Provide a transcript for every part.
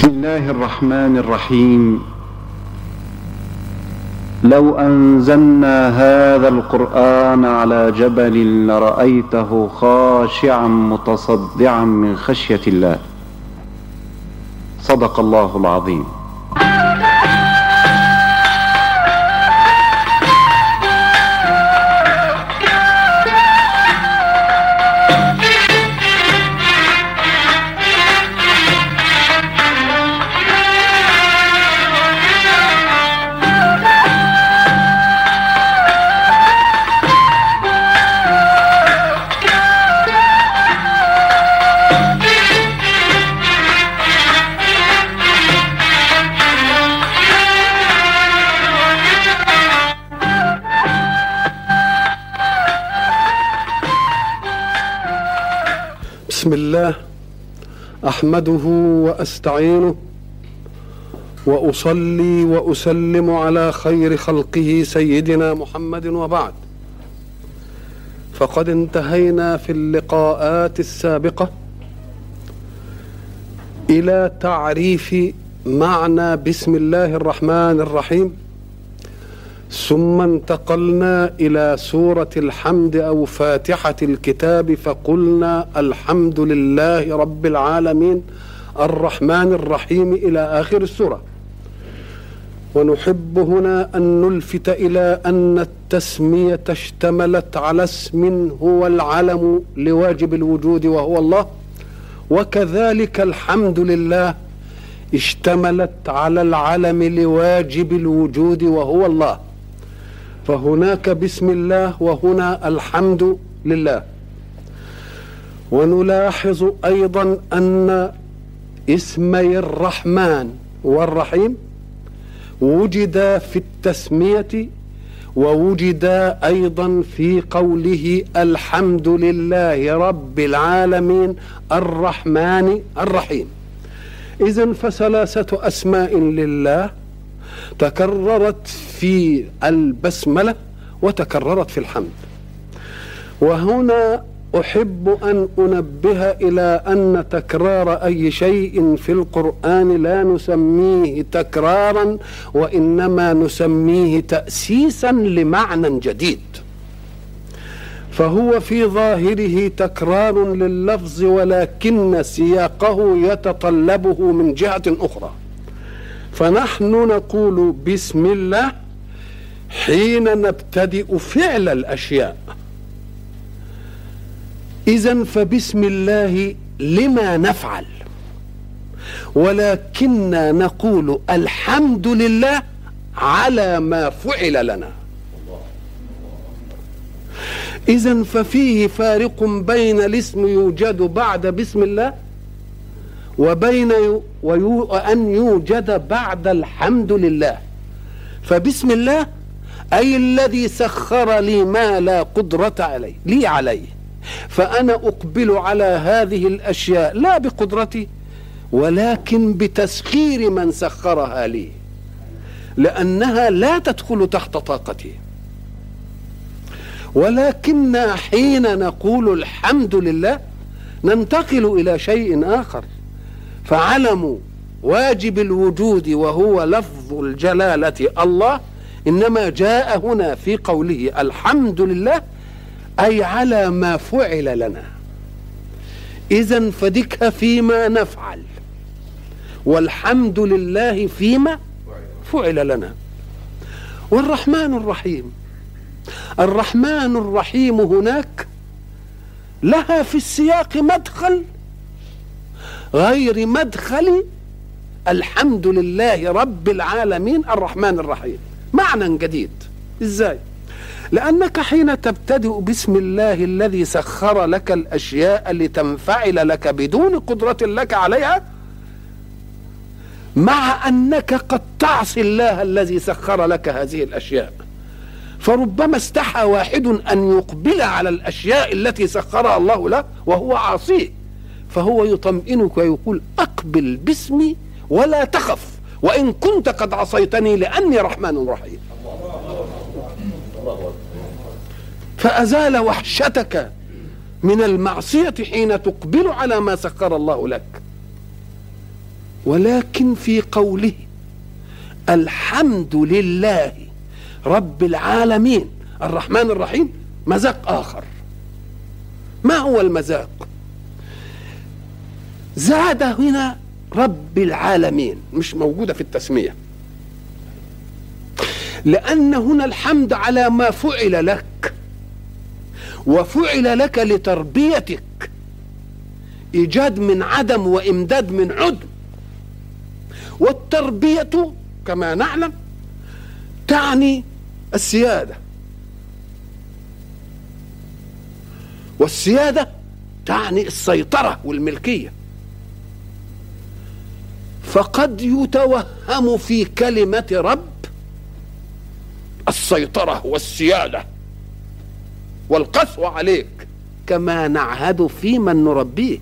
بسم الله الرحمن الرحيم. لو أنزلنا هذا القرآن على جبل لرأيته خاشعا متصدعا من خشية الله. صدق الله العظيم. أحمده وأستعينه وأصلي وأسلم على خير خلقه سيدنا محمد وبعد. فقد انتهينا في اللقاءات السابقة إلى تعريف معنى بسم الله الرحمن الرحيم. ثم انتقلنا إلى سورة الحمد أو فاتحة الكتاب فقلنا الحمد لله رب العالمين الرحمن الرحيم إلى آخر السورة. ونحب هنا أن نلفت إلى أن التسمية اشتملت على اسم هو العلم لواجب الوجود وهو الله. وكذلك الحمد لله اشتملت على العلم لواجب الوجود وهو الله. فهناك بسم الله وهنا الحمد لله. ونلاحظ أيضا أن اسمي الرحمن والرحيم وجدا في التسمية ووجدا أيضا في قوله الحمد لله رب العالمين الرحمن الرحيم. اذا فثلاثة أسماء لله. تكررت في البسملة وتكررت في الحمد. وهنا أحب أن أنبه إلى أن تكرار أي شيء في القرآن لا نسميه تكرارا وإنما نسميه تأسيسا لمعنى جديد. فهو في ظاهره تكرار لللفظ ولكن سياقه يتطلبه من جهة أخرى. فنحن نقول بسم الله حين نبتدئ فعل الأشياء. اذا فبسم الله لما نفعل. ولكننا نقول الحمد لله على ما فعل لنا. اذا ففيه فارق بين الاسم يوجد بعد بسم الله وبين أن يوجد بعد الحمد لله. فبسم الله أي الذي سخر لي ما لا قدرة عليه لي عليه. فأنا أقبل على هذه الأشياء لا بقدرتي ولكن بتسخير من سخرها لي. لأنها لا تدخل تحت طاقتي. ولكن حين نقول الحمد لله ننتقل إلى شيء آخر. فعلم واجب الوجود وهو لفظ الجلالة الله إنما جاء هنا في قوله الحمد لله أي على ما فعل لنا. اذا فدك فيما نفعل والحمد لله فيما فعل لنا. والرحمن الرحيم الرحمن الرحيم هناك لها في السياق مدخل غير مدخل الحمد لله رب العالمين الرحمن الرحيم. معنى جديد. إزاي؟ لأنك حين تبتدئ بسم الله الذي سخر لك الأشياء لتنفعل لك بدون قدرة لك عليها مع أنك قد تعصي الله الذي سخر لك هذه الأشياء. فربما استحى واحد أن يقبل على الأشياء التي سخرها الله له وهو عاصيه فهو يطمئنك ويقول أقبل باسمي ولا تخف وإن كنت قد عصيتني لأني رحمن رحيم. فأزال وحشتك من المعصية حين تقبل على ما سخر الله لك. ولكن في قوله الحمد لله رب العالمين الرحمن الرحيم مذاق آخر. ما هو المذاق؟ زاد هنا رب العالمين مش موجودة في التسمية. لأن هنا الحمد على ما فعل لك وفعل لك لتربيتك. إيجاد من عدم وإمداد من عدم. والتربية كما نعلم تعني السيادة. والسيادة تعني السيطرة والملكية. فقد يتوهم في كلمة رب السيطرة والسيادة والقسوة عليك. كما نعهد في من نربيه.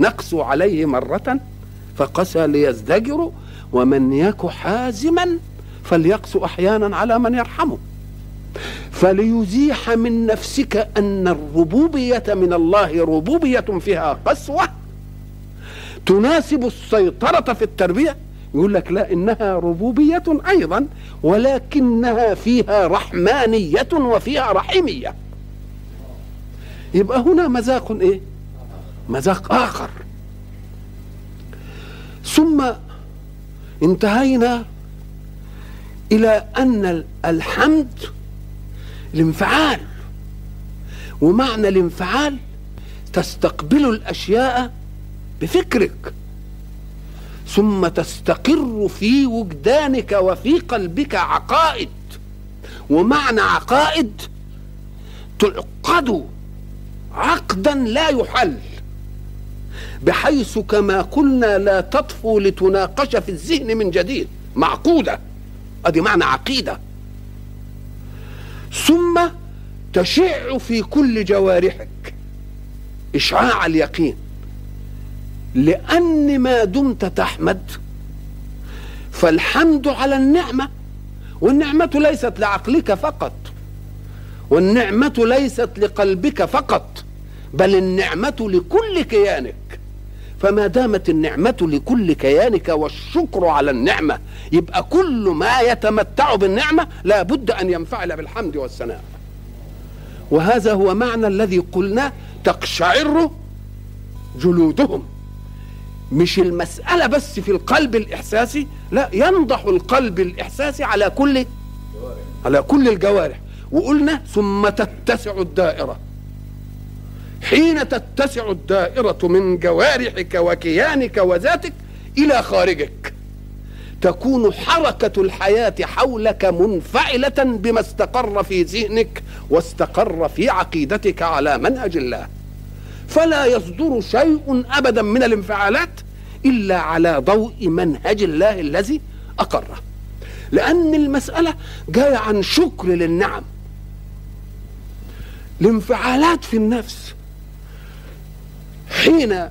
نقسو عليه مرة فقسى ليزدجر ومن يك حازما فليقسو أحيانا على من يرحمه. فليزيح من نفسك أن الربوبية من الله ربوبية فيها قسوة تناسب السيطرة في التربية؟ يقول لك لا إنها ربوبية أيضا ولكنها فيها رحمانية وفيها رحيمية. يبقى هنا مذاق إيه؟ مذاق آخر. ثم انتهينا إلى أن الحمد الانفعال. ومعنى الانفعال تستقبل الأشياء بفكرك. ثم تستقر في وجدانك وفي قلبك عقائد. ومعنى عقائد تعقد عقدا لا يحل بحيث كما قلنا لا تطفو لتناقش في الذهن من جديد. معقودة أدي معنى عقيدة. ثم تشع في كل جوارحك إشعاع اليقين. لأن ما دمت تحمد. فالحمد على النعمة والنعمة ليست لعقلك فقط والنعمة ليست لقلبك فقط بل النعمة لكل كيانك. فما دامت النعمة لكل كيانك والشكر على النعمة يبقى كل ما يتمتع بالنعمة لا بد أن ينفعل بالحمد والثناء. وهذا هو معنى الذي قلنا تقشعر جلودهم. مش المسألة بس في القلب الإحساسي لا ينضح القلب الإحساسي على كل على كل الجوارح. وقلنا ثم تتسع الدائرة. حين تتسع الدائرة من جوارحك وكيانك وذاتك إلى خارجك تكون حركة الحياة حولك منفعلة بما استقر في ذهنك واستقر في عقيدتك على منهج الله. فلا يصدر شيء أبدا من الانفعالات إلا على ضوء منهج الله الذي أقره. لأن المسألة جاية عن شكر للنعم. الانفعالات في النفس حين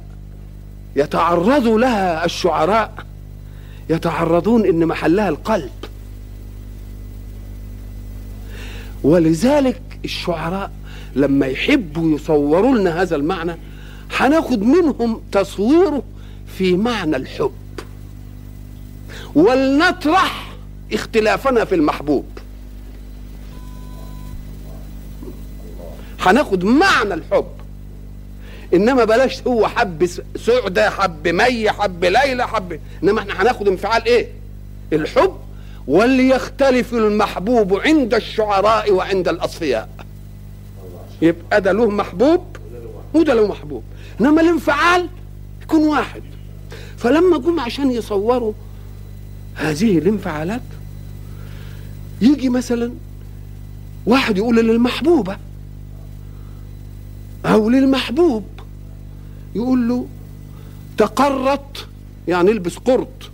يتعرض لها الشعراء يتعرضون إن محلها القلب. ولذلك الشعراء لما يحبوا يصوروا لنا هذا المعنى هناخد منهم تصويره في معنى الحب. ولنطرح اختلافنا في المحبوب. هناخد معنى الحب. إنما بلاش هو حب سعدة حب مي حب ليلى حب إنما إحنا هناخد انفعال إيه؟ الحب. وليختلف المحبوب عند الشعراء وعند الأصفياء. يبقى ده له محبوب وده له محبوب. إنما الانفعال يكون واحد. فلما جم عشان يصوروا هذه الانفعالات يجي مثلا واحد يقول للمحبوبة أو للمحبوب يقول له تقرط يعني البس قرط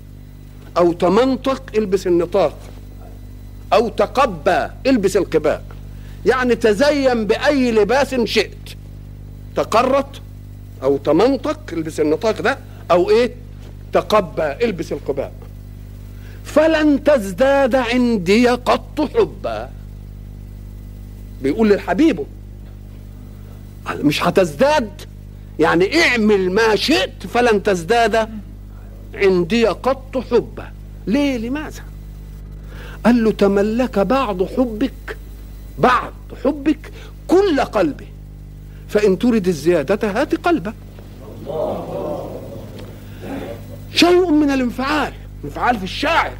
أو تمنطق البس النطاق أو تقبى البس القباء. يعني تزين بأي لباس شئت. تقرط أو تمنطق البس النطاق ده أو إيه؟ تقبى البس القباء فلن تزداد عندي قط حبا. بيقول للحبيبه مش هتزداد يعني اعمل ما شئت فلن تزداد عندي قط حبه ليه؟ لماذا؟ قال له تملك بعض حبك بعض حبك كل قلبي فإن تريد الزيادة هات قلبه شيء من الانفعال انفعال في الشاعر.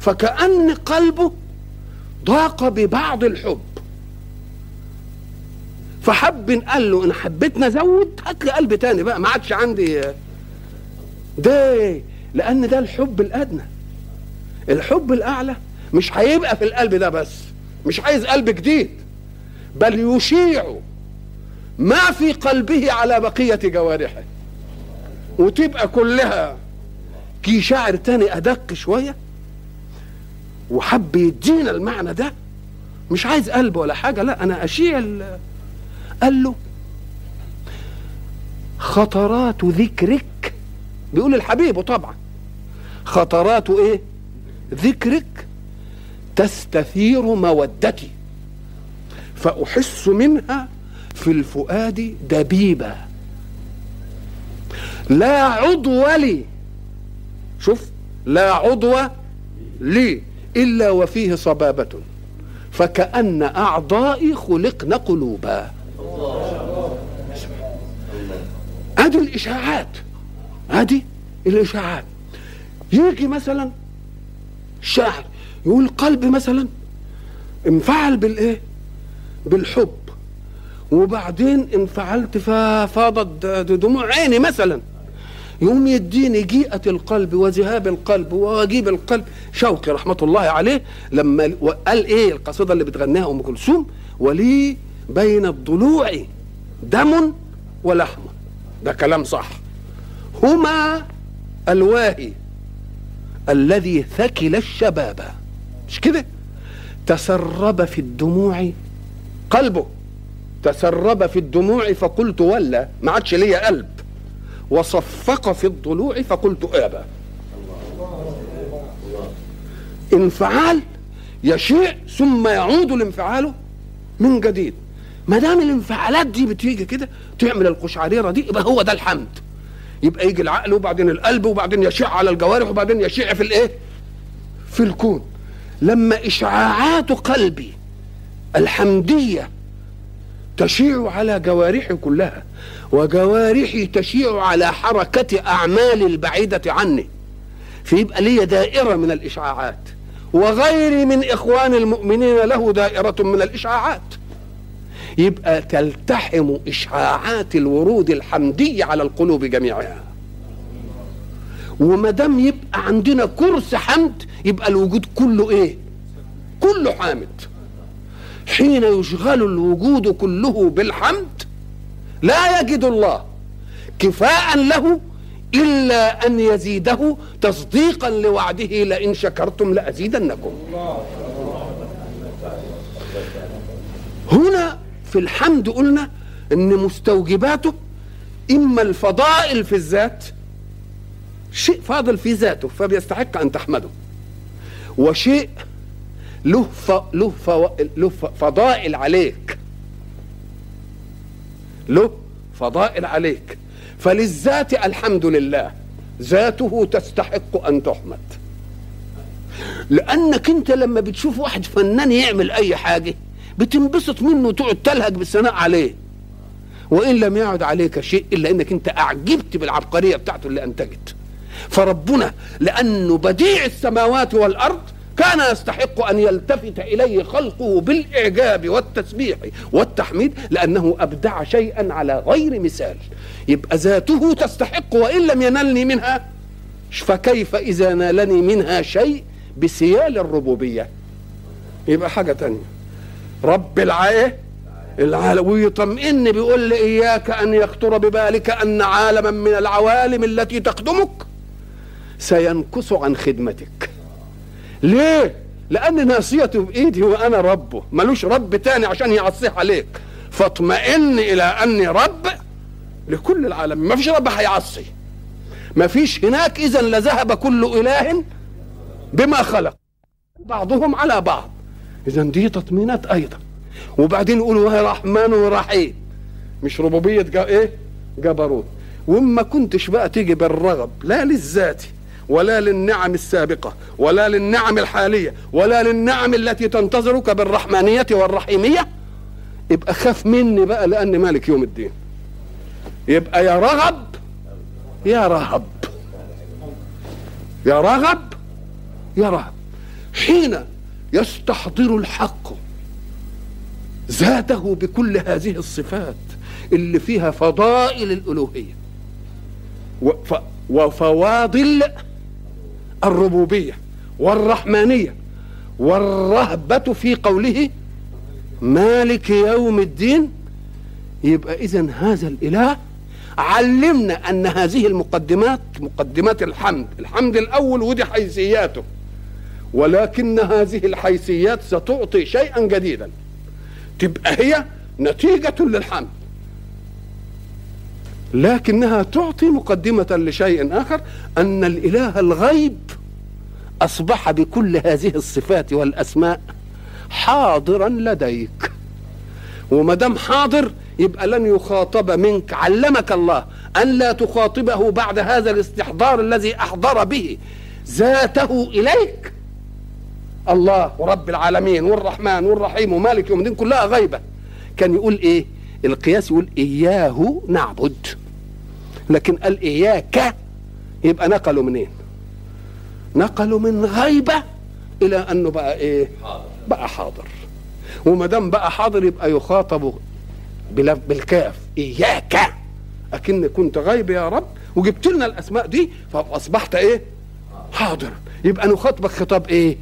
فكأن قلبه ضاق ببعض الحب. فحب قال له إن حبيت نزود هات لي قلب تاني بقى ما عادش عندي. ده لأن ده الحب الأدنى. الحب الأعلى مش هيبقى في القلب ده بس. مش عايز قلب جديد بل يشيع ما في قلبه على بقية جوارحه. وتبقى كلها كي شاعر تاني أدق شوية وحب يدينا المعنى ده. مش عايز قلب ولا حاجة لا أنا أشيع قال له خطرات ذكرك بيقول الحبيب طبعا خطرات إيه؟ ذكرك تستثير مودتي. فأحس منها في الفؤاد دبيبة. لا عضو لي. شوف لا عضو لي إلا وفيه صبابة. فكأن أعضائي خلقن قلوبا. ادي الإشاعات. ادي الإشاعات. يجي مثلا شاعر يقول قلبي مثلا انفعل بالإيه؟ بالحب. وبعدين انفعلت ففاضت دموع عيني مثلا. يقوم يديني جيئة القلب وذهاب القلب وواجيب القلب. شوقي رحمة الله عليه لما قال إيه القصيدة اللي بتغنيها أم كلثوم؟ ولي بين الضلوع دم ولحم. ده كلام صح. هما الواهي الذي ثكل الشباب. مش كده؟ تسرب في الدموع قلبه. تسرب في الدموع فقلت ولا ما عادش ليا قلب. وصفق في الضلوع فقلت أبى. انفعال يشيع ثم يعود الانفعال من جديد. ما دام الانفعالات دي بتيجي كده تعمل القشعريرة دي يبقى هو ده الحمد. يبقى يجي العقل وبعدين القلب وبعدين يشيع على الجوارح وبعدين يشيع في الإيه؟ في الكون. لما إشعاعات قلبي الحمدية تشيع على جوارحي كلها وجوارحي تشيع على حركة أعمال البعيدة عني فيبقى لي دائرة من الإشعاعات وغيري من إخوان المؤمنين له دائرة من الإشعاعات. يبقى تلتحم إشعاعات الورود الحمدية على القلوب جميعها. وما دام يبقى عندنا كرس حمد يبقى الوجود كله إيه؟ كله حامد. حين يشغل الوجود كله بالحمد لا يجد الله كفاء له إلا أن يزيده تصديقا لوعده لئن شكرتم لأزيدنكم. هنا في الحمد قلنا إن مستوجباته إما الفضائل في الذات شيء فاضل في ذاته فبيستحق أن تحمده. وشيء له ف... له ف... له ف... فضائل عليك. له فضائل عليك. فللذات الحمد لله ذاته تستحق أن تحمد. لأنك أنت لما بتشوف واحد فنان يعمل أي حاجة بتنبسط منه وتقعد تلهج بالثناء عليه. وإن لم يعد عليك شيء إلا إنك أنت أعجبت بالعبقرية بتاعته اللي أنتجت. فربنا لأنه بديع السماوات والأرض كان يستحق أن يلتفت إليه خلقه بالإعجاب والتسبيح والتحميد لأنه أبدع شيئا على غير مثال. يبقى ذاته تستحق وإن لم ينلني منها. فكيف إذا نالني منها شيء بسيال الربوبية. يبقى حاجة تانية. رب العايه العالم ويطمئن بيقول لي إياك أن يخطر ببالك أن عالما من العوالم التي تخدمك. سينكس عن خدمتك. ليه؟ لأن ناصيته بايدي وأنا ربه ملوش رب تاني عشان يعصيه عليك. فاطمئن إلى أني رب لكل العالم. ما فيش رب هيعصي. ما فيش هناك اذا لذهب كل إله بما خلق. بعضهم على بعض. اذا دي تطمينات أيضا. وبعدين يقولوا هي رحمن ورحيم. مش ربوبية جا إيه؟ جبروت. وما كنتش بقى تيجي بالرغب لا للذات ولا للنعم السابقة ولا للنعم الحالية ولا للنعم التي تنتظرك بالرحمانية والرحيمية؟ يبقى خاف مني بقى لأني مالك يوم الدين. يبقى يا رغب يا رهب. يا رغب يا رهب. حين يستحضر الحق ذاته بكل هذه الصفات اللي فيها فضائل الألوهية وف- وفواضل الربوبية والرحمانية والرهبة في قوله مالك يوم الدين. يبقى إذا هذا الإله علمنا أن هذه المقدمات مقدمات الحمد الحمد الأول ودي حيثياته ولكن هذه الحيثيات ستعطي شيئا جديدا. تبقى هي نتيجة للحمد. لكنها تعطي مقدمة لشيء آخر أن الإله الغيب أصبح بكل هذه الصفات والأسماء حاضرا لديك. وما دام حاضر يبقى لن يخاطب منك. علمك الله أن لا تخاطبه بعد هذا الاستحضار الذي أحضر به ذاته إليك. الله ورب العالمين والرحمن والرحيم ومالك يوم الدين كلها غيبة. كان يقول إيه؟ القياس يقول إياه نعبد. لكن قال إياك يبقى نقلوا منين؟ نقلوا من غيبة إلى أنه بقى إيه؟ بقى حاضر. وما دام بقى حاضر يبقى يخاطب بالكاف. إياك! أكن كنت غيب يا رب وجبت لنا الأسماء دي فأصبحت إيه؟ حاضر. يبقى نخاطبك خطاب إيه؟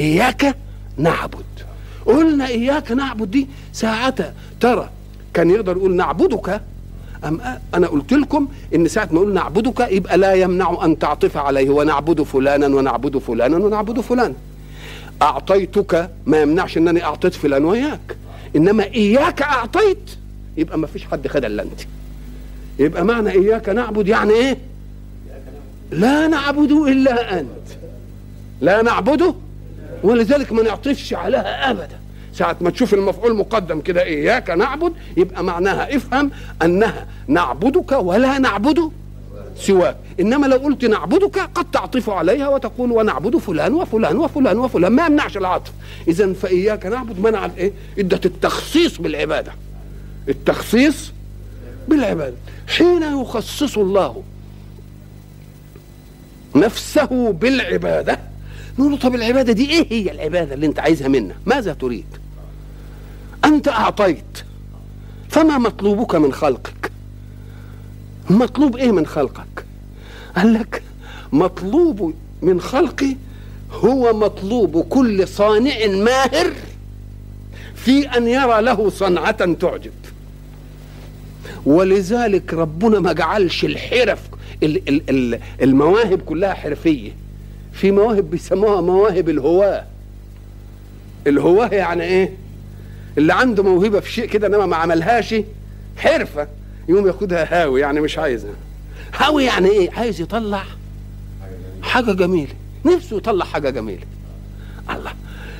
إياك نعبد. قلنا إياك نعبد دي ساعتها ترى كان يقدر يقول نعبدك؟ أم أنا قلت لكم إن ساعة ما يقول نعبدك يبقى لا يمنع أن تعطف عليه ونعبد فلانا ونعبد فلانا ونعبد فلانا. أعطيتك ما يمنعش إنني أعطيت فلان وإياك. إنما إياك أعطيت. يبقى ما فيش حد خد إلا أنت. يبقى معنى إياك نعبد يعني إيه؟ لا نعبد إلا أنت. لا نعبده ولذلك ما نعطفش عليها ابدا. ساعة ما تشوف المفعول مقدم كده إياك نعبد يبقى معناها افهم أنها نعبدك ولا نعبد سواك. إنما لو قلت نعبدك قد تعطف عليها وتقول ونعبد فلان وفلان وفلان وفلان. ما يمنعش العطف. اذا فإياك نعبد منع الإيه؟ ادت التخصيص بالعبادة. التخصيص بالعبادة. حين يخصص الله نفسه بالعبادة نقول له طب العبادة دي إيه هي العبادة اللي أنت عايزها منا ماذا تريد؟ أنت أعطيت. فما مطلوبك من خلقك؟ مطلوب إيه من خلقك؟ قال لك مطلوب من خلقي هو مطلوب كل صانع ماهر في أن يرى له صنعة تعجب. ولذلك ربنا ما جعلش الحرف ال- ال- ال- المواهب كلها حرفية. في مواهب بيسموها مواهب الهواه الهواه يعني إيه؟ اللي عنده موهبة في شيء كده إنما ما عملهاش حرفة يقوم ياخدها هاوي يعني مش عايزها هاوي يعني إيه؟ عايز يطلع حاجة جميلة. نفسه يطلع حاجة جميلة. الله.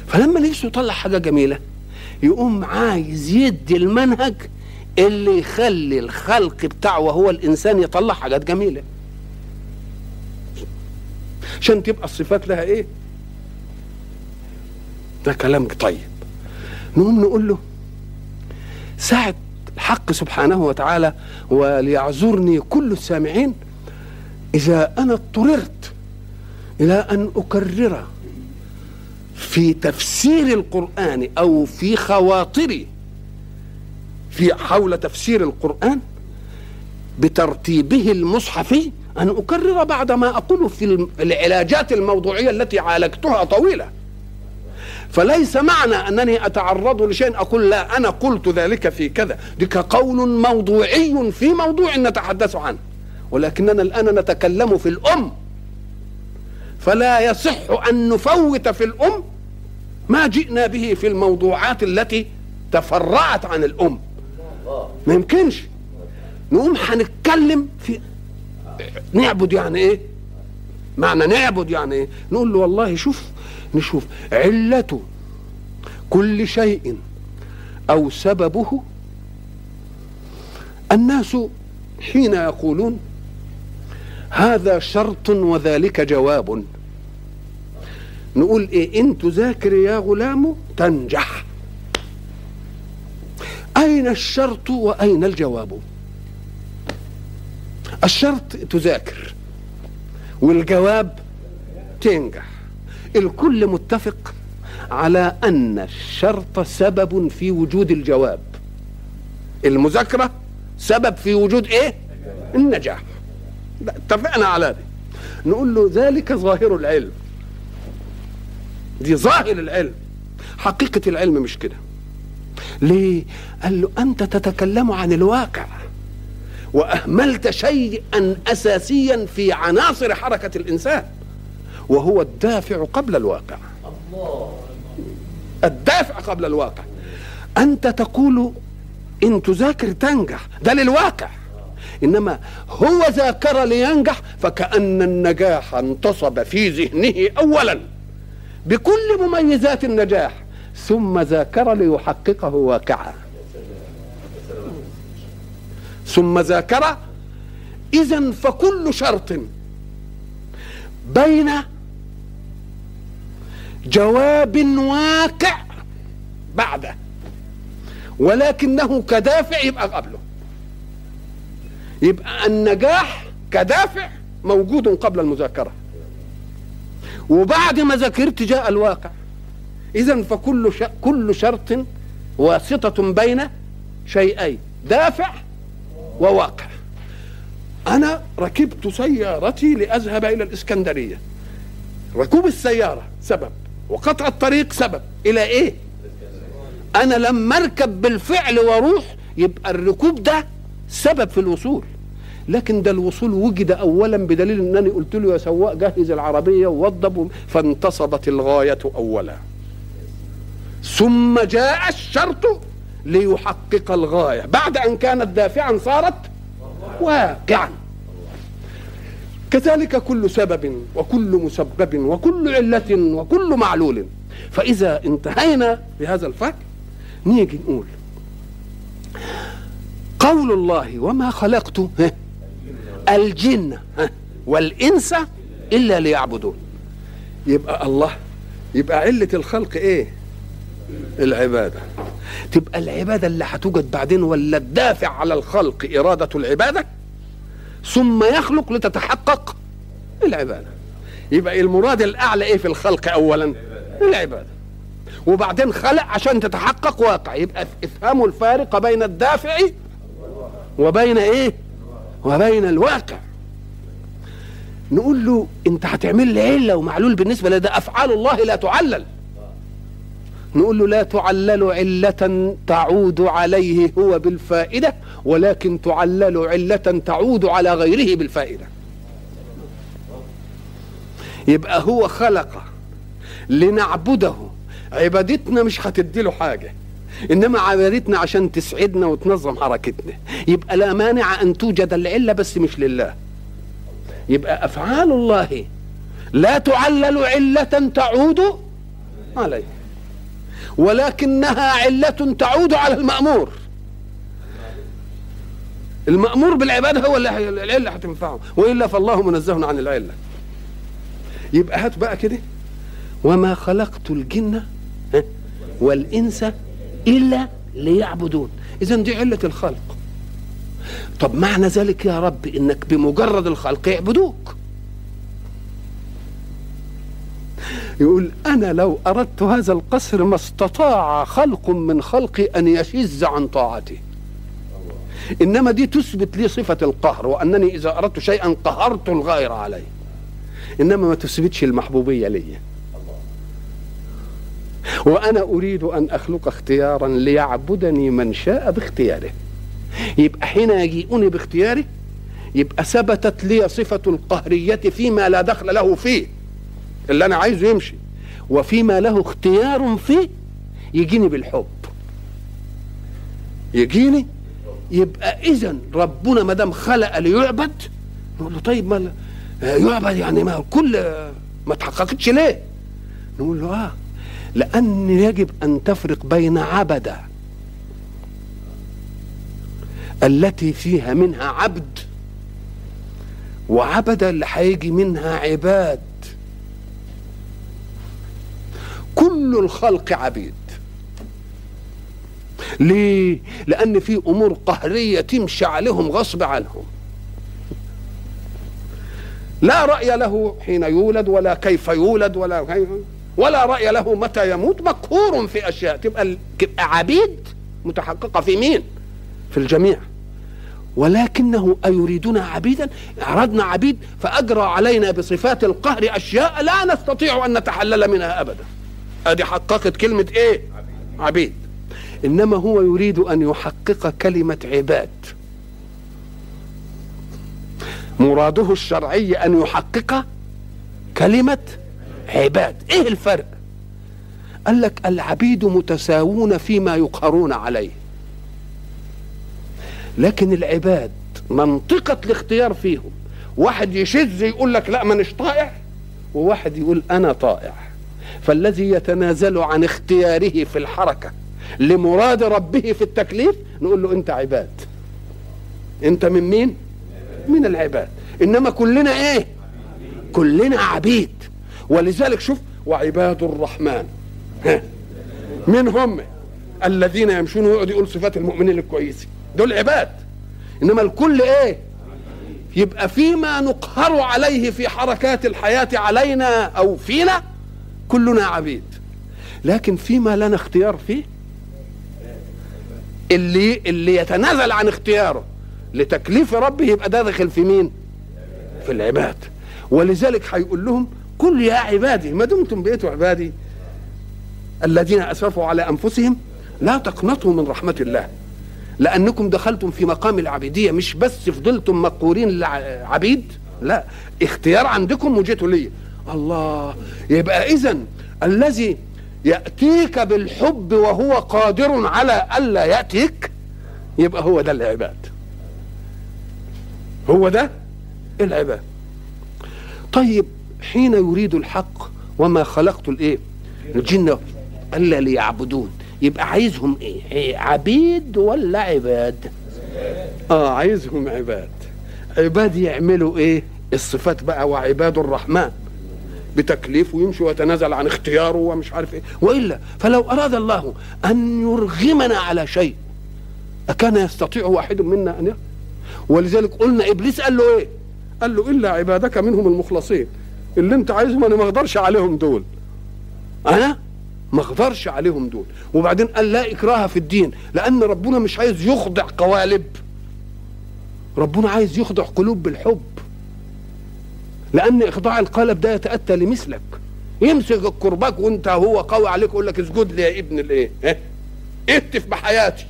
فلما نفسه يطلع حاجة جميلة يقوم عايز يدي المنهج اللي يخلي الخلق بتاعه وهو الإنسان يطلع حاجات جميلة. عشان تبقى الصفات لها إيه؟ ده كلام طيب. نقوم نقول له ساعة الحق سبحانه وتعالى وليعذرني كل السامعين إذا أنا اضطررت إلى أن أكرر في تفسير القرآن أو في خواطري في حول تفسير القرآن بترتيبه المصحفي أن أكرر بعد ما أقوله في العلاجات الموضوعية التي عالجتها طويلة. فليس معنى أنني أتعرض لشيء أقول لا أنا قلت ذلك في كذا. ذلك قول موضوعي في موضوع نتحدث عنه. ولكننا الآن نتكلم في الأم. فلا يصح أن نفوت في الأم ما جئنا به في الموضوعات التي تفرعت عن الأم. ما يمكنش. نقوم هنتكلم في نعبد يعني إيه؟ معنى نعبد يعني إيه؟ نقول له والله شوف نشوف علة كل شيء أو سببه. الناس حين يقولون هذا شرط وذلك جواب. نقول إيه إن تذاكر يا غلام تنجح. أين الشرط وأين الجواب؟ الشرط تذاكر والجواب تنجح. الكل متفق على أن الشرط سبب في وجود الجواب. المذاكرة سبب في وجود إيه؟ النجاح. اتفقنا على دي نقول له ذلك ظاهر العلم. دي ظاهر العلم. حقيقة العلم مش كده. ليه؟ قال له أنت تتكلم عن الواقع. وأهملت شيئا أساسيا في عناصر حركة الإنسان. وهو الدافع قبل الواقع. الدافع قبل الواقع. أنت تقول إن تذاكر تنجح ده للواقع. إنما هو ذاكر لينجح فكأن النجاح انتصب في ذهنه اولا. بكل مميزات النجاح ثم ذاكر ليحققه واقعا. ثم ذاكر اذا فكل شرط بين جواب واقع بعده. ولكنه كدافع يبقى قبله. يبقى النجاح كدافع موجود قبل المذاكرة. وبعد ما ذاكرت جاء الواقع. اذا فكل. كل شرط واسطة بين شيئين دافع وواقع. أنا ركبت سيارتي لأذهب إلى الإسكندرية. ركوب السيارة سبب. وقطع الطريق سبب. إلى إيه؟ أنا لما أركب بالفعل وأروح يبقى الركوب ده سبب في الوصول. لكن ده الوصول وجد اولا بدليل إنني قلت له يا سواق جهز العربية ووضب فانتصبت الغاية اولا. ثم جاء الشرط ليحقق الغاية. بعد أن كانت دافعا صارت واقعا. كذلك كل سبب وكل مسبب وكل علة وكل معلول. فإذا انتهينا بهذا الفهم نيجي نقول قول الله وما خلقت الجن والإنس إلا ليعبدون. يبقى الله يبقى علة الخلق إيه؟ العبادة. تبقى العبادة اللي هتوجد بعدين ولا الدافع على الخلق إرادة العبادة؟ ثم يخلق لتتحقق العبادة. يبقى المراد الأعلى إيه في الخلق اولا؟ العبادة. وبعدين خلق عشان تتحقق واقع. يبقى افهموا الفارق بين الدافع وبين إيه؟ وبين الواقع. نقول له أنت هتعمل لي عله ومعلول بالنسبة لده؟ أفعال الله لا تعلل. نقول له لا تعلل علة تعود عليه هو بالفائدة ولكن تعلل علة تعود على غيره بالفائدة. يبقى هو خلق لنعبده. عبادتنا مش هتدي له حاجة إنما عبادتنا عشان تسعدنا وتنظم حركتنا. يبقى لا مانع أن توجد العلة بس مش لله. يبقى أفعال الله لا تعلل علة تعود عليه. ولكنها علة تعود على المأمور. المأمور بالعبادة هو اللي العلة هتنفعه وإلا فالله منزه عن العلة. يبقى هات بقى كده. وما خلقت الجن والإنس إلا ليعبدون. اذا دي علة الخلق. طب معنى ذلك يا رب إنك بمجرد الخلق يعبدوك. يقول أنا لو أردت هذا القصر ما استطاع خلق من خلقي أن يشز عن طاعتي. إنما دي تثبت لي صفة القهر وأنني إذا أردت شيئا قهرت الغير عليه. إنما ما تثبتش المحبوبية لي. وأنا أريد أن أخلق اختيارا ليعبدني من شاء باختياره. يبقى حين يجيئني باختياره يبقى ثبتت لي صفة القهرية فيما لا دخل له فيه. اللي أنا عايزه يمشي. وفيما له اختيار فيه يجيني بالحب. يجيني؟ يبقى إذا ربنا ما دام خلق ليعبد نقول له طيب ما يعبد يعني ما كل ما تحققتش ليه؟ نقول له آه لأن يجب أن تفرق بين عبد التي فيها منها عبد وعبد اللي هيجي منها عباد. كل الخلق عبيد. ليه؟ لأن في أمور قهرية تمشي عليهم غصب عنهم. لا رأي له حين يولد ولا كيف يولد ولا كيف ولا رأي له متى يموت. مقهور في أشياء. تبقى تبقى عبيد. متحققة في مين؟ في الجميع. ولكنه أيريدنا عبيدا؟ أردنا عبيد فأجرى علينا بصفات القهر أشياء لا نستطيع أن نتحلل منها أبدا. أدي حققت كلمة إيه؟ عبيد. إنما هو يريد أن يحقق كلمة عباد. مراده الشرعي أن يحقق كلمة عباد. إيه الفرق؟ قال لك العبيد متساوون فيما يقهرون عليه. لكن العباد منطقة الاختيار فيهم. واحد يشذ يقول لك لا مانيش طائع وواحد يقول أنا طائع. فالذي يتنازل عن اختياره في الحركة لمراد ربه في التكليف نقول له أنت عباد. أنت من مين؟ من العباد. إنما كلنا إيه؟ كلنا عبيد. ولذلك شوف وعباد الرحمن. من هم الذين يمشون ويقعد يقول صفات المؤمنين الكويسين. دول عباد. إنما الكل إيه؟ يبقى فيما نقهر عليه في حركات الحياة علينا أو فينا كلنا عبيد. لكن فيما لنا اختيار فيه اللي اللي يتنازل عن اختياره لتكليف ربه يبقى ده داخل في مين؟ في العباد. ولذلك هيقول لهم قل يا عبادي ما دمتم بقيتوا عبادي الذين أسرفوا على أنفسهم؟ لا تقنطوا من رحمة الله. لأنكم دخلتم في مقام العبيدية مش بس فضلتم مقهورين عبيد لا اختيار عندكم وجيتوا لي الله. يبقى اذا الذي يأتيك بالحب وهو قادر على ألا يأتيك يبقى هو ده العباد. هو ده العباد. طيب حين يريد الحق وما خلقت الإيه؟ الجن ألا ليعبدون يبقى عايزهم إيه, إيه عبيد ولا عباد؟ آه عايزهم عباد. عباد يعملوا إيه؟ الصفات بقى وعباد الرحمن. بتكليف ويمشي ويتنازل عن اختياره ومش عارف إيه. وإلا فلو أراد الله أن يرغمنا على شيء أكان يستطيع واحد منا أن ولذلك قلنا إبليس قال له إيه؟ قال له إلا عبادك منهم المخلصين اللي أنت عايزهم أنا ما أقدرش عليهم دول. أنا ما أقدرش عليهم دول. وبعدين قال لا إكراه في الدين لأن ربنا مش عايز يخضع قوالب. ربنا عايز يخضع قلوب بالحب. لأن إخضاع القالب ده يتأتى لمثلك. يمسك الكرباج وأنت هو قوي عليك يقول لك اسجد لي يا ابن الإيه؟ آه؟ اهتف بحياتي؟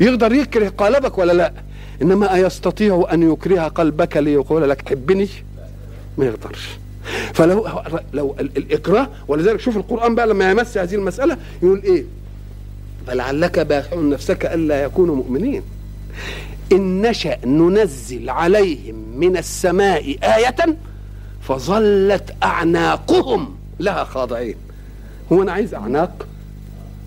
يقدر يكره قالبك ولا لا؟ إنما أيستطيع أن يكره قلبك ليقول لك حبني؟ ما يقدرش. فلو لو الإكراه ولذلك شوف القرآن بقى لما يمس هذه المسألة يقول إيه؟ فلعلك باخع نفسك ألا يكونوا مؤمنين. إن نشأ ننزل عليهم من السماء آية فظلت أعناقهم. لها خاضعين. هو أنا عايز أعناق؟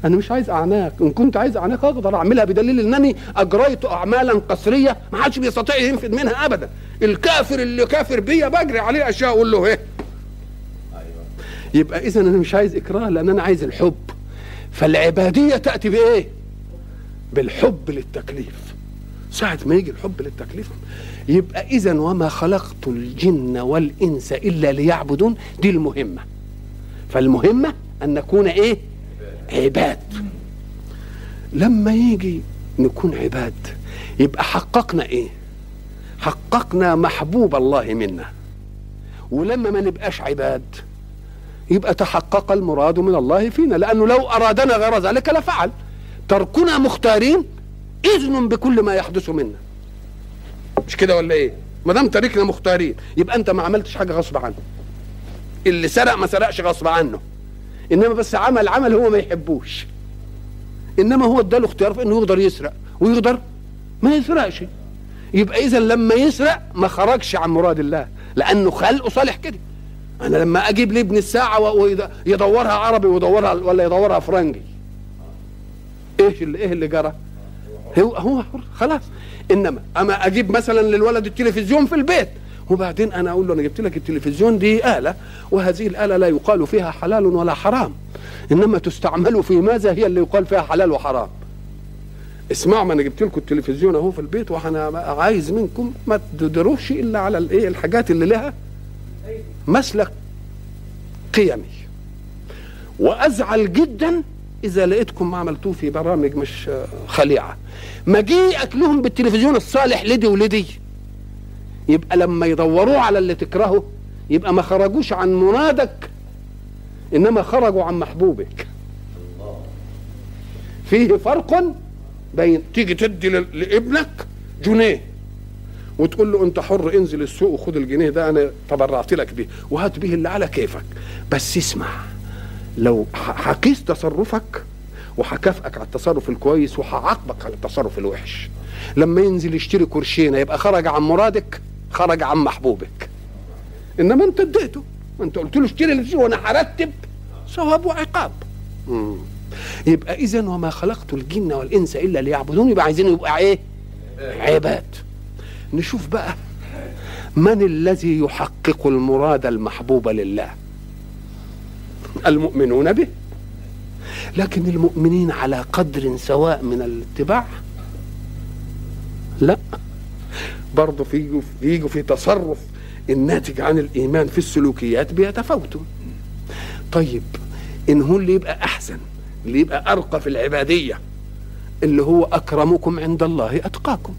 أنا مش عايز أعناق. إن كنت عايز أعناق أقدر أعملها بدليل انني أجريت اعمالا قسرية ما حدش بيستطيع ينفذ منها ابدا. الكافر اللي كافر بيا بجري عليه أشياء أقول له إيه؟ يبقى اذا أنا مش عايز إكراه لأن أنا عايز الحب. فالعبادية تأتي بإيه؟ بالحب للتكليف. ساعة ما يجي الحب للتكليف. يبقى إذا وما خلقت الجن والإنس إلا ليعبدون دي المهمة. فالمهمة أن نكون إيه؟ عباد. لما يجي نكون عباد يبقى حققنا إيه؟ حققنا محبوب الله منا. ولما ما نبقاش عباد يبقى تحقق المراد من الله فينا لأنه لو أرادنا غير ذلك لفعل. تركنا مختارين إذن بكل ما يحدث منا. مش كده ولا إيه؟ ما دام تركنا مختارين يبقى أنت ما عملتش حاجة غصب عنه. اللي سرق ما سرقش غصب عنه. إنما بس عمل عمل هو ما يحبوش. إنما هو اداله اختيار في إنه يقدر يسرق ويقدر ما يسرقش. يبقى اذا لما يسرق ما خرجش عن مراد الله لأنه خلقه صالح كده. أنا لما أجيب لابن الساعة ويدورها عربي ويدورها ولا يدورها فرنجي. إيش اللي إيه اللي جرى؟ هو هو حر خلاص. إنما أما أجيب مثلا للولد التلفزيون في البيت وبعدين أنا أقول له أنا جبت لك التلفزيون دي آلة وهذه الآلة لا يقال فيها حلال ولا حرام. إنما تستعمل في ماذا هي اللي يقال فيها حلال وحرام؟ اسمعوا ما أنا جبت لكم التلفزيون أهو في البيت وأنا عايز منكم ما تدروش إلا على الايه الحاجات اللي لها مسلك قيمي. وأزعل جدا إذا لقيتكم ما عملتوه في برامج مش خليعة. مجيئك لهم بالتلفزيون الصالح لدي ولدي. يبقى لما يدوروه على اللي تكرهه يبقى ما خرجوش عن منادك إنما خرجوا عن محبوبك. فيه فرق بين تيجي تدي لابنك جنيه وتقول له أنت حر انزل السوق وخد الجنيه ده أنا تبرعت لك بيه. وهات به اللي على كيفك. بس اسمع. لو هقيس تصرفك وهكافئك على التصرف الكويس وهعاقبك على التصرف الوحش. لما ينزل يشتري كرشينه يبقى خرج عن مرادك خرج عن محبوبك. إنما أنت اديته. أنت قلت له اشتري اللي وأنا هرتب ثواب وعقاب. مم. يبقى اذا وما خلقت الجن والإنس إلا ليعبدون يبقى عايزين يبقى إيه؟ عباد. نشوف بقى من الذي يحقق المراد المحبوب لله؟ المؤمنون به. لكن المؤمنين على قدر سواء من الاتباع لا. برضه في يجوا في تصرف الناتج عن الإيمان في السلوكيات بيتفاوتوا. طيب إن هو اللي يبقى أحسن اللي يبقى أرقى في العبادية اللي هو أكرمكم عند الله أتقاكم.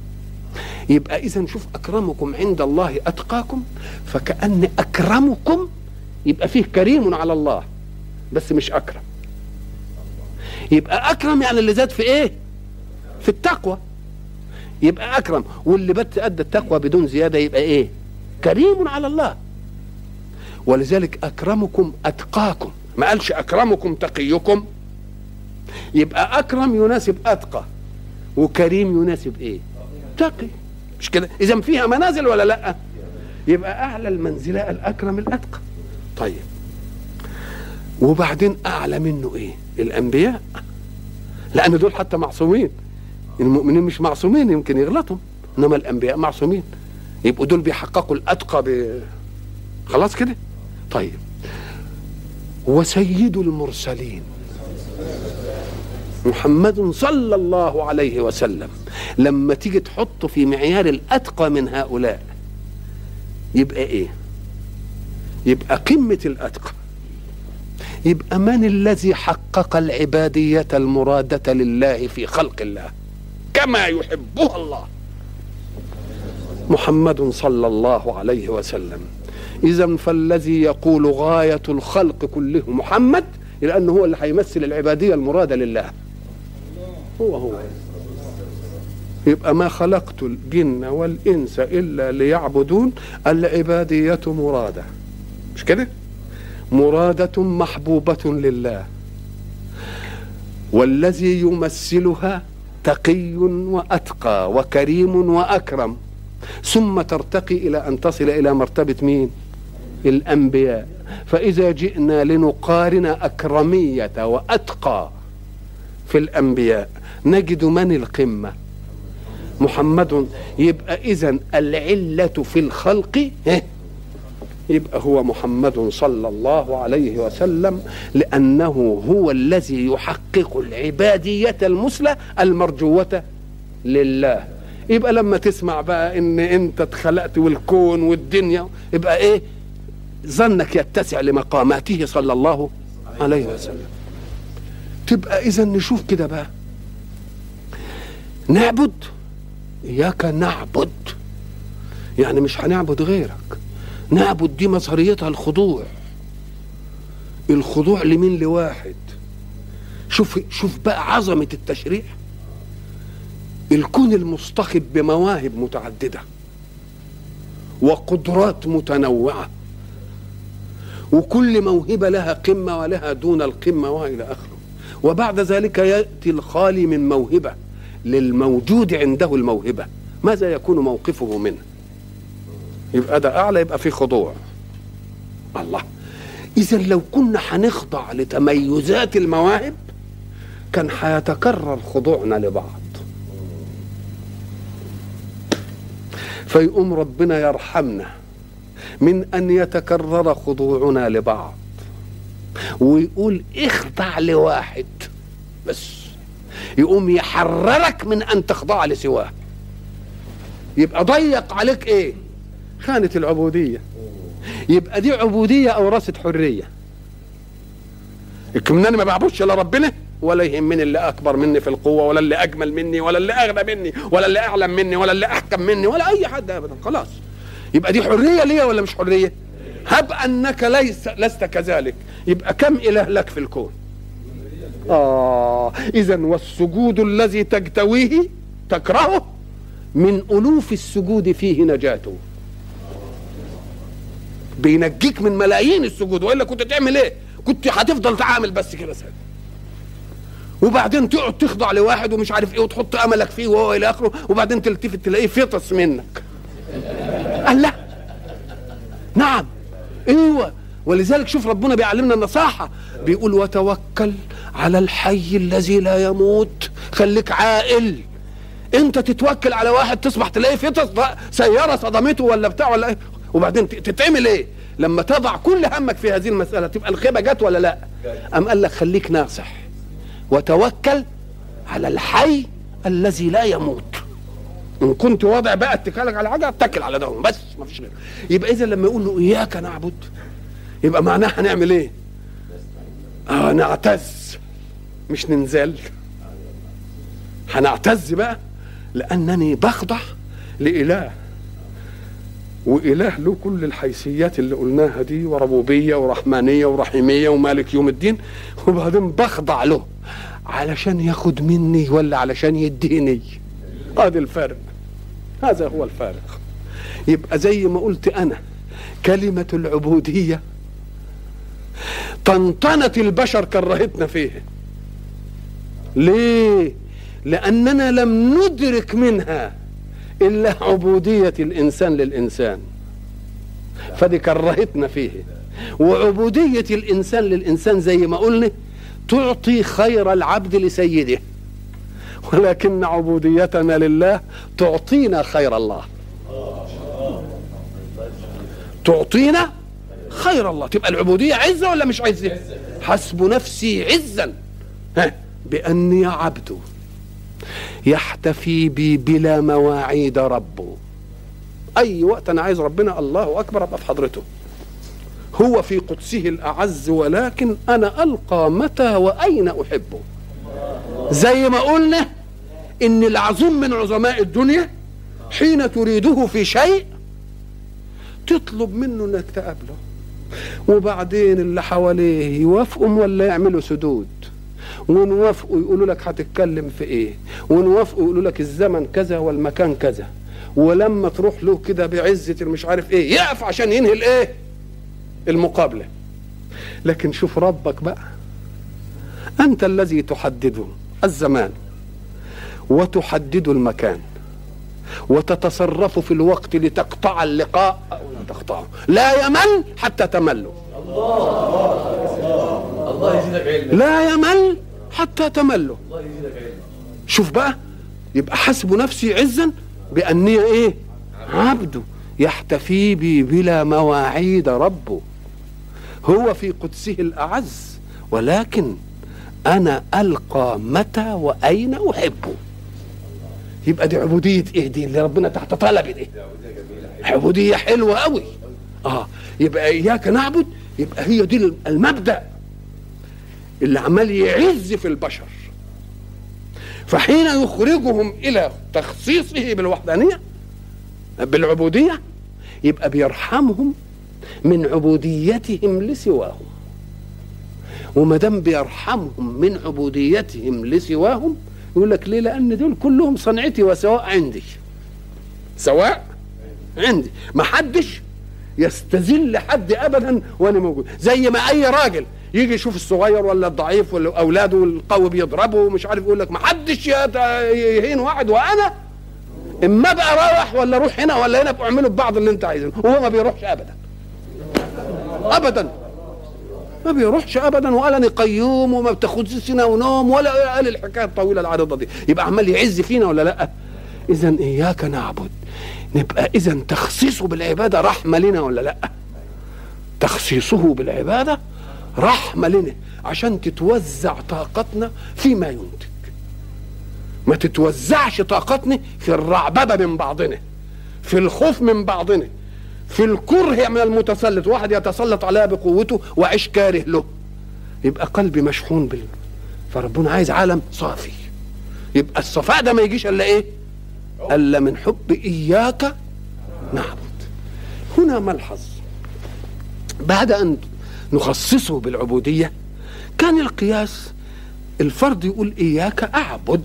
يبقى إذا شوف أكرمكم عند الله أتقاكم فكأن أكرمكم يبقى فيه كريم على الله. بس مش أكرم. يبقى أكرم يعني اللي زاد في إيه؟ في التقوى. يبقى أكرم. واللي بت أدى التقوى بدون زيادة يبقى إيه؟ كريم على الله. ولذلك أكرمكم أتقاكم. ما قالش أكرمكم تقيكم. يبقى أكرم يناسب أتقى وكريم يناسب إيه؟ تقي. مش كده؟ إذا فيها منازل ولا لأ؟ يبقى أعلى المنزلة الأكرم الأتقى. طيب. وبعدين أعلى منه إيه؟ الأنبياء. لأن دول حتى معصومين. المؤمنين مش معصومين يمكن يغلطوا. إنما الأنبياء معصومين. يبقوا دول بيحققوا الأتقى ب... خلاص كده؟ طيب. وسيد المرسلين. محمد صلى الله عليه وسلم. لما تيجي تحطه في معيار الأتقى من هؤلاء يبقى إيه؟ يبقى قمة الأتقى. يبقى من الذي حقق العبادية المرادة لله في خلق الله كما يحبها الله. محمد صلى الله عليه وسلم. اذا فالذي يقول غاية الخلق كله محمد لأنه هو اللي هيمثل العبادية المرادة لله. هو هو. يبقى ما خلقت الجن والإنس إلا ليعبدون العبادية مرادة. مش كده؟ مراده محبوبه لله والذي يمثلها تقي واتقى وكريم واكرم ثم ترتقي إلى ان تصل إلى مرتبه مين؟ الانبياء. فاذا جئنا لنقارن اكرميه واتقى في الانبياء نجد من القمه؟ محمد يبقى اذا العلة في الخلق يبقى هو محمد صلى الله عليه وسلم لأنه هو الذي يحقق العبادية المثلى المرجوة لله. يبقى لما تسمع بقى إن أنت اتخلقت والكون والدنيا يبقى إيه؟ ظنك يتسع لمقاماته صلى الله عليه وسلم. تبقى إذا نشوف كده بقى. نعبد؟ إياك نعبد. يعني مش هنعبد غيرك. نعبد دي مظهريتها الخضوع. الخضوع لمين؟ لواحد. شوف شوف بقى عظمة التشريع. الكون المصطخب بمواهب متعددة وقدرات متنوعة وكل موهبة لها قمة ولها دون القمة وإلى آخره. وبعد ذلك يأتي الخالي من موهبة للموجود عنده الموهبة. ماذا يكون موقفه منه؟ يبقى ده أعلى يبقى في خضوع. الله. اذا لو كنا هنخضع لتميزات المواهب كان هيتكرر خضوعنا لبعض. فيقوم ربنا يرحمنا من أن يتكرر خضوعنا لبعض ويقول اخضع لواحد بس. يقوم يحررك من أن تخضع لسواه. يبقى ضيق عليك إيه؟ خانة العبودية. يبقى دي عبودية أورثت حرية. اكمناني ما بعبدش الا ربنا؟ ولا يهمني اللي أكبر مني في القوة ولا اللي أجمل مني ولا اللي أغنى مني ولا اللي أعلم مني ولا اللي أحكم مني ولا أي حد ابدا. خلاص. يبقى دي حرية ليا ولا مش حرية؟ هب أنك ليس لست كذلك. يبقى كم إله لك في الكون؟ آه اذا والسجود الذي تجتويه تكرهه من ألوف السجود فيه نجاته. بينجيك من ملايين السجود. وإلا كنت تعمل إيه؟ كنت هتفضل تعامل بس كده سنة. وبعدين تقعد تخضع لواحد ومش عارف إيه وتحط أملك فيه وهو إلى آخره وبعدين تلتفت تلاقيه فطس منك. قال لا. نعم. إيوه. ولذلك شوف ربنا بيعلمنا النصاحة. بيقول وتوكل على الحي الذي لا يموت. خليك عاقل. انت تتوكل على واحد تصبح تلاقيه فطس سيارة صدمته ولا بتاع ولا إيه؟ وبعدين تتعمل إيه؟ لما تضع كل همك في هذه المسألة تبقى الخيبة جت ولا لا؟ أم قال لك خليك ناصح وتوكل على الحي الذي لا يموت. إن كنت واضع بقى اتكالك على حاجة اتكل على ده بس ما فيش غير. يبقى اذا لما يقول له إياك نعبد يبقى معناه هنعمل إيه؟ آه نعتز. مش ننزل. هنعتز بقى لأنني بخضع لإله وإله له كل الحيثيات اللي قلناها دي وربوبية ورحمانية ورحيمية ومالك يوم الدين. وبعدين بخضع له علشان ياخد مني ولا علشان يديني. هذا الفرق هذا هو الفارق. يبقى زي ما قلت أنا كلمة العبودية طنطنت البشر كرهتنا فيه. ليه؟ لأننا لم ندرك منها. إلا عبودية الإنسان للإنسان. فدي كرهتنا فيه. وعبودية الإنسان للإنسان زي ما قلنا تعطي خير العبد لسيده. ولكن عبوديتنا لله تعطينا خير الله. تعطينا خير الله. تبقى العبودية عزة ولا مش عزة؟ حسب نفسي عزا. ها؟ بأني عبد. يحتفي بي بلا مواعيد ربه. أي وقت أنا عايز ربنا الله أكبر أبقى في حضرته. هو في قدسه الأعز ولكن أنا ألقى متى وأين أحبه. زي ما قلنا إن العظيم من عظماء الدنيا حين تريده في شيء تطلب منه إنك تقابله. وبعدين اللي حواليه يوافقوا ولا يعملوا سدود. ونوافقوا يقولوا لك هتتكلم في إيه ونوافقوا يقولوا لك الزمن كذا والمكان كذا ولما تروح له كده بعزة مش عارف إيه يقف عشان ينهي الايه المقابلة لكن شوف ربك بقى انت الذي تحدده الزمان وتحدد المكان وتتصرف في الوقت لتقطع اللقاء أو لا تقطعه لا يمل حتى تملوا الله يزيدك علما لا يمل حتى تملوا شوف بقى يبقى حسب نفسي عزا بأني إيه؟ عبده يحتفي بي بلا مواعيد ربه. هو في قدسه الأعز ولكن أنا ألقى متى وأين أحبه. يبقى دي عبودية إيه دي اللي ربنا تحت طلبي دي؟ عبودية حلوة قوي آه يبقى إياك نعبد يبقى هي دي المبدأ. اللي عمال يعز في البشر. فحين يخرجهم إلى تخصيصه بالوحدانية بالعبودية يبقى بيرحمهم من عبوديتهم لسواهم. وما دام بيرحمهم من عبوديتهم لسواهم يقول لك ليه؟ لأن دول كلهم صنعتي وسواء عندي. سواء عندي. ما حدش يستذل حد ابدا وأنا موجود. زي ما أي راجل يجي يشوف الصغير ولا الضعيف ولا أولاده القوي بيضربه ومش عارف يقول لك ما حدش يهين واحد وأنا إما بقى رايح ولا روح هنا ولا هنا أعملوا ببعض اللي أنت عايزينه وهو ما بيروحش ابدا. ابدا. ما بيروحش ابدا ولا قيوم وما بتاخدش سنه ونوم ولا قال الحكاية الطويلة العريضة دي. يبقى عمال يعز فينا ولا لأ؟ اذا إياك نعبد. نبقى اذا تخصيصه بالعبادة رحمة لنا ولا لأ؟ تخصيصه بالعبادة رحمة لنا عشان تتوزع طاقتنا فيما ينتج. ما تتوزعش طاقتنا في الرعببة من بعضنا في الخوف من بعضنا في الكره من المتسلط. واحد يتسلط عليها بقوته وعيش كاره له. يبقى قلبي مشحون بال فربنا عايز عالم صافي. يبقى الصفاء ده ما يجيش إلا إيه؟ إلا من حب إياك نعبد. هنا ملحظ. بعد أن نخصصه بالعبودية. كان القياس الفرد يقول إياك أعبد.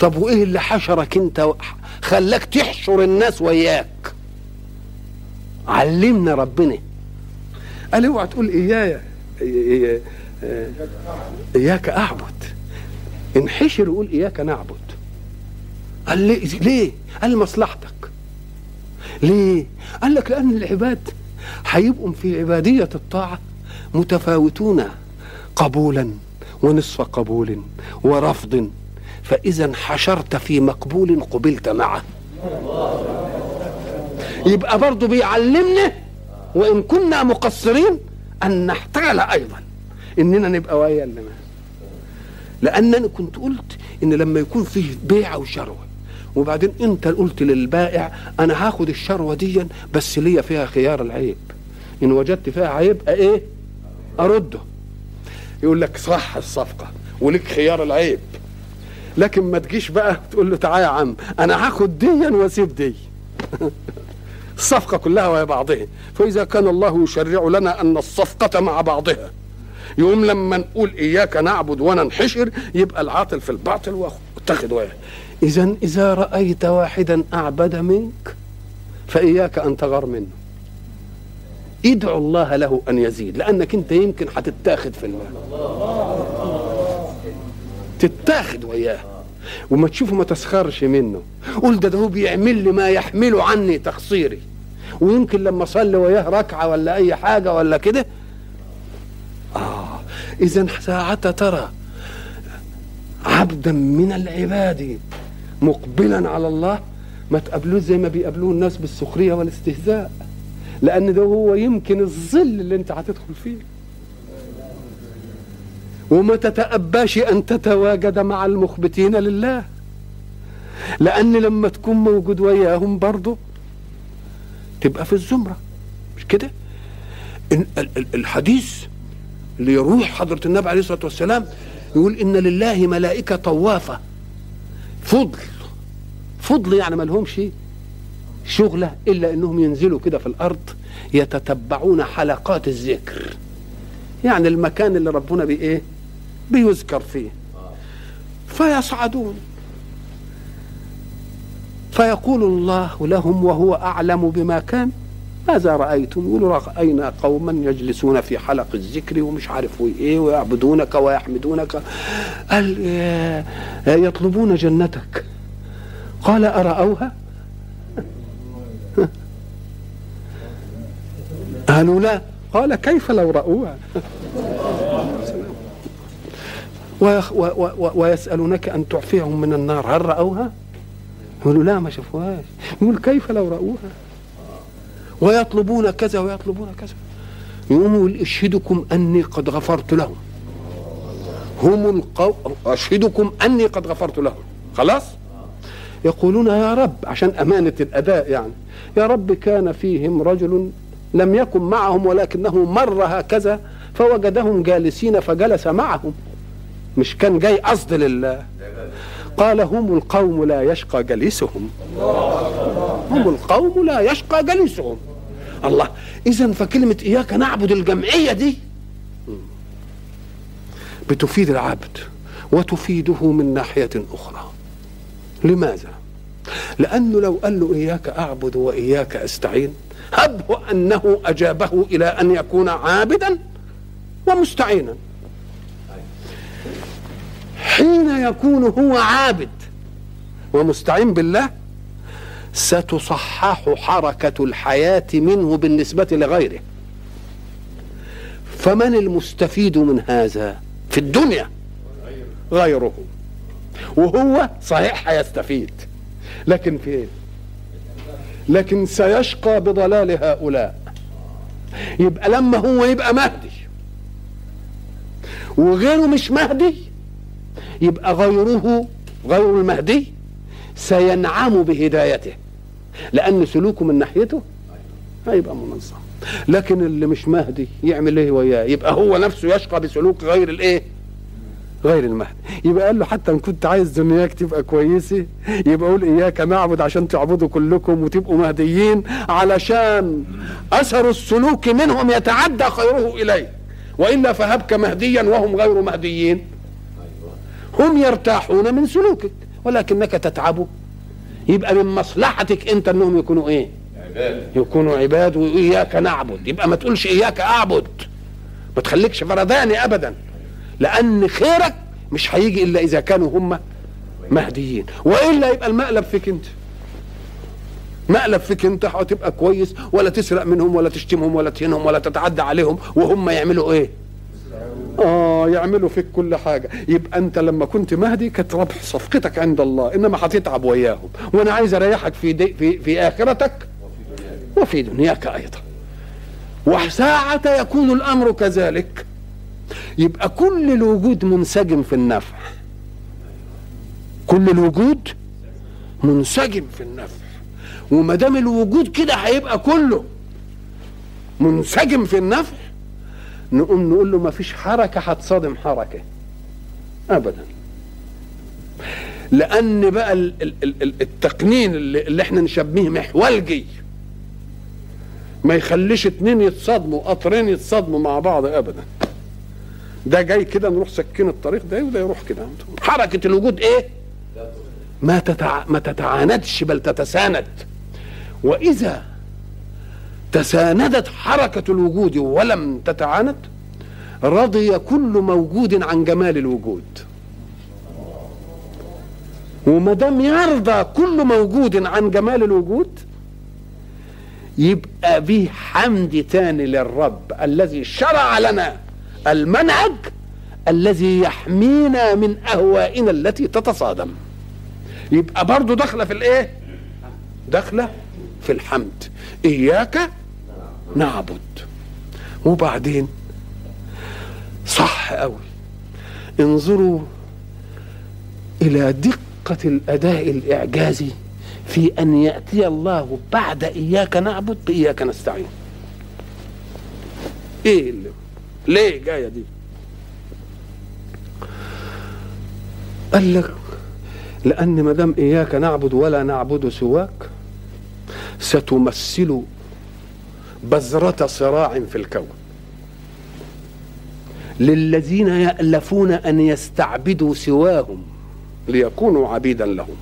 طب وإيه اللي حشرك أنت خلاك تحشر الناس وياك؟ علمنا ربنا. قال اوعى تقول إياي- إياك أعبد. انحشر وقول إياك نعبد قال ليه ليه؟ قال مصلحتك. ليه؟ قال لك لأن العباد هيبقوا في عبادية الطاعة متفاوتون قبولا ونصف قبول ورفض. فإذا حشرت في مقبول قبلت معه. يبقى برضه بيعلمنا وإن كنا مقصرين أن نحتال أيضا. إننا نبقى ويا الناس لأنني كنت قلت إن لما يكون فيه بيع وشروة وبعدين انت قلت للبائع أنا هاخد الشروة دي بس ليا فيها خيار العيب. إن وجدت فيها عيب إيه؟ أرده. يقول لك صح الصفقة ولك خيار العيب. لكن ما تجيش بقى تقول له تعالى يا عم أنا هاخد دي وأسيب دي. الصفقة كلها وهي بعضها. فإذا كان الله يشرع لنا أن الصفقة مع بعضها. يوم لما نقول إياك نعبد وننحشر يبقى العاطل في الباطل واتخذ وياه. إذا إذا رأيت واحدا أعبد منك فإياك أن تغار منه. ادعو الله له أن يزيد لأنك أنت يمكن هتتاخد في المال. تتاخد وياه. وما تشوفه ما تسخرش منه. قول ده ده هو بيعمل لي ما يحمله عني تقصيري. ويمكن لما اصلي وياه ركعة ولا أي حاجة ولا كده. آه اذا ساعة ترى عبدا من العباد. مقبلا على الله ما تقابلوش زي ما بيقابلوه الناس بالسخرية والاستهزاء. لأن ده هو يمكن الظل اللي أنت هتدخل فيه. وما تتأباش أن تتواجد مع المخبتين لله. لأن لما تكون موجود وياهم برضه تبقى في الزمرة. مش كده؟ الحديث اللي يروح حضرة النبي عليه الصلاة والسلام يقول إن لله ملائكة طوافة. فضل. فضل يعني ما لهمش شغلة إلا إنهم ينزلوا كده في الأرض يتتبعون حلقات الذكر. يعني المكان اللي ربنا بإيه بيذكر فيه. فيصعدون. فيقول الله لهم وهو أعلم بما كان ماذا رأيتم؟ يقولوا رأينا قوما يجلسون في حلق الذكر ومش عارف إيه ويعبدونك ويحمدونك. قال آه، يطلبون جنتك. قال أرأوها؟ قالوا لا. قال كيف لو رأوها؟ ويسألونك أن تعفيهم من النار هل رأوها؟ يقولوا لا ما شافوهاش. يقول كيف لو رأوها؟ ويطلبون كذا ويطلبون كذا. يقوم يقول اشهدكم أني قد غفرت لهم. هم القو... أشهدكم أني قد غفرت لهم. خلاص؟ يقولون يا رب عشان أمانة الأداء يعني. يا رب كان فيهم رجل لم يكن معهم ولكنه مر هكذا فوجدهم جالسين فجلس معهم. مش كان جاي قصد لله. قال هم القوم لا يشقى جليسهم. هم القوم لا يشقى جليسهم. الله اذا فكلمة إياك نعبد الجمعية دي بتفيد العبد وتفيده من ناحية أخرى. لماذا؟ لأنه لو قال له إياك أعبد وإياك أستعين هبه أنه أجابه إلى أن يكون عابدا ومستعينا. حين يكون هو عابد. ومستعين بالله؟ ستصحح حركة الحياة منه بالنسبة لغيره. فمن المستفيد من هذا في الدنيا؟ غيره. وهو صحيح هيستفيد. لكن في إيه لكن سيشقى بضلال هؤلاء. يبقى لما هو يبقى مهدي. وغيره مش مهدي. يبقى غيره غير المهدي سينعم بهدايته لأن سلوكه من ناحيته هيبقى منظم لكن اللي مش مهدي يعمل إيه وياه يبقى هو نفسه يشقى بسلوك غير الإيه؟ غير المهدي. يبقى قال له حتى إن كنت عايز دنياك تبقى كويسة يبقى قول إياك نعبد عشان تعبدوا كلكم وتبقوا مهديين علشان أثر السلوك منهم يتعدى خيره اليه وإلا فهبك مهديا وهم غير مهديين. هم يرتاحون من سلوكك ولكنك تتعب. يبقى من مصلحتك أنت إنهم يكونوا إيه؟ عباد. يكونوا عباد وإياك نعبد. يبقى ما تقولش إياك أعبد. ما تخليكش فرداني ابدا. لأن خيرك مش هيجي إلا إذا كانوا هم مهديين. وإلا يبقى المقلب فيك أنت. مقلب فيك أنت هتبقى كويس ولا تسرق منهم ولا تشتمهم ولا تهينهم ولا تتعدى عليهم وهم يعملوا إيه؟ آه يعملوا فيك كل حاجة. يبقى أنت لما كنت مهدي كانت ربح صفقتك عند الله إنما هتتعب وياهم. وأنا عايز أريحك في دي في في آخرتك وفي دنياك أيضا. وساعة يكون الأمر كذلك. يبقى كل الوجود منسجم في النفع. كل الوجود منسجم في النفع. وما دام الوجود كده هيبقى كله منسجم في النفع نقوم نقول له ما فيش حركة هتصادم حركة. أبدا. لأن بقى ال- ال- ال- التقنين اللي, إحنا نشبهه محولجي ما يخليش اتنين يتصادموا قطرين يتصادموا مع بعض أبدا. ده جاي كده نروح سكين الطريق ده وده يروح كده. حركة الوجود إيه؟ ما تتع... ما تتعاندش بل تتساند. وإذا تساندت حركة الوجود ولم تتعاند؟ رضي كل موجود عن جمال الوجود. وما دام يرضى كل موجود عن جمال الوجود يبقى به حمد تاني للرب الذي شرع لنا المنهج الذي يحمينا من أهوائنا التي تتصادم. يبقى برضه داخله في الإيه؟ داخله في الحمد. إياك نعبد. وبعدين صح قوي انظروا إلى دقة الأداء الإعجازي في أن يأتي الله بعد إياك نعبد باياك نستعين. إيه اللي؟ ليه جاية دي؟ قال لك لأن ما دام إياك نعبد ولا نعبد سواك ستمثل بذرة صراع في الكون. للذين يألفون أن يستعبدوا سواهم ليكونوا عبيدا لهم.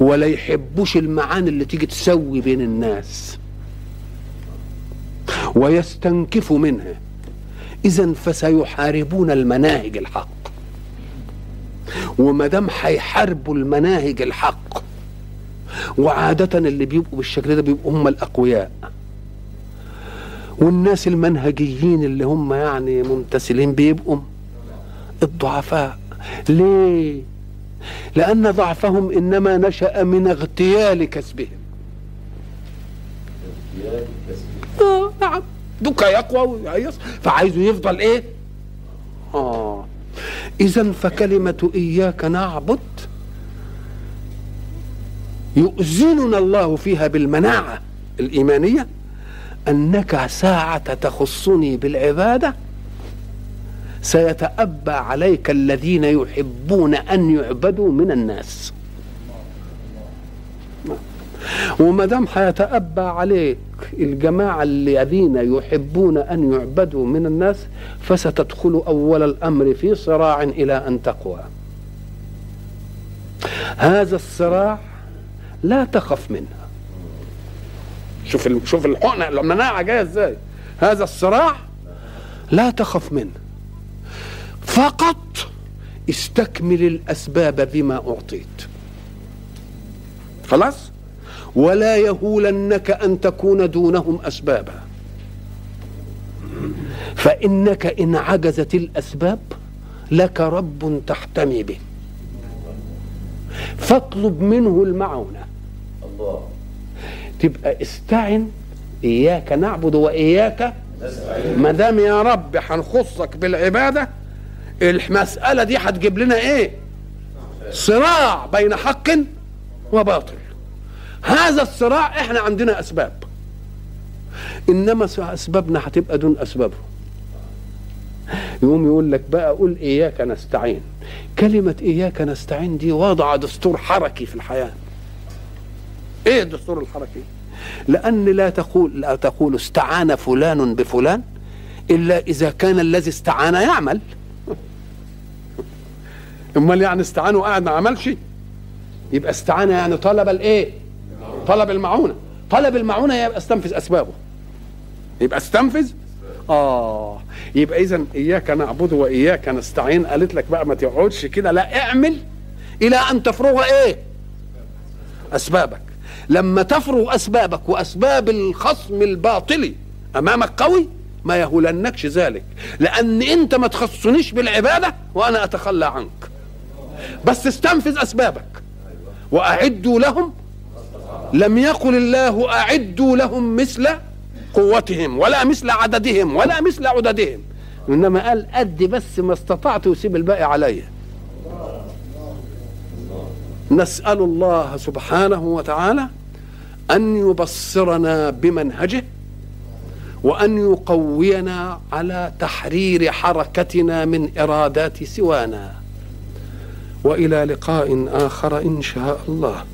ولا يحبوش المعاني اللي تيجي تسوي بين الناس. ويستنكفوا منها. إذا فسيحاربون المناهج الحق. وما دام هيحاربوا المناهج الحق وعادة اللي بيبقوا بالشكل ده بيبقوا هم الأقوياء. والناس المنهجيين اللي هم يعني ممتثلين بيبقوا الضعفاء. ليه؟ لأن ضعفهم إنما نشأ من اغتيال كسبهم. آه نعم دوك يقوى ويعيص. فعايزه يفضل إيه؟ آه. إذا فكلمة إياك نعبد يؤذننا الله فيها بالمناعة الإيمانية أنك ساعة تخصني بالعبادة سيتأبى عليك الذين يحبون أن يعبدوا من الناس. وما دام هيتأبى عليك الجماعة الذين يحبون أن يعبدوا من الناس فستدخل أول الأمر في صراع إلى أن تقوى. هذا الصراع لا تخف منها. شوف شوف الحقنه المناعه جاية إزاي. هذا الصراع لا تخف منه. فقط استكمل الأسباب بما أعطيت. خلاص؟ ولا يهولنك أن تكون دونهم أسبابا. فإنك إن عجزت الأسباب لك رب تحتمي به. فاطلب منه المعونة. الله. تبقى استعن إياك نعبد وإياك ما دام يا رب هنخصك بالعبادة المسألة دي هتجيب لنا إيه؟ صراع بين حق وباطل. هذا الصراع إحنا عندنا أسباب. إنما أسبابنا هتبقى دون أسبابه. يقوم يقول لك بقى قول إياك نستعين. كلمة إياك نستعين دي وضع دستور حركي في الحياة. إيه الدستور الحركي؟ لأن لا تقول لا تقول استعان فلان بفلان إلا إذا كان الذي استعان يعمل. أمال يعني استعان وقاعد ما عملش؟ يبقى استعان يعني طلب الإيه؟ طلب المعونة. طلب المعونة يبقى استنفذ أسبابه. يبقى استنفذ؟ آه. يبقى اذا إياك نعبد وإياك نستعين قالت لك بقى ما تقعدش كده. لا اعمل إلى أن تفرغ إيه؟ أسبابك. لما تفرغ أسبابك وأسباب الخصم الباطلي أمامك قوي ما يهولنكش ذلك. لأن أنت ما تخصنيش بالعبادة وأنا أتخلى عنك. بس استنفذ أسبابك. وأعدوا لهم لم يقل الله أعدوا لهم مثل قوتهم ولا مثل عددهم ولا مثل عددهم. إنما قال قد بس ما استطعت وسيب الباقي عليا. نسأل الله سبحانه وتعالى أن يبصرنا بمنهجه وأن يقوينا على تحرير حركتنا من إرادات سوانا. وإلى لقاء آخر إن شاء الله.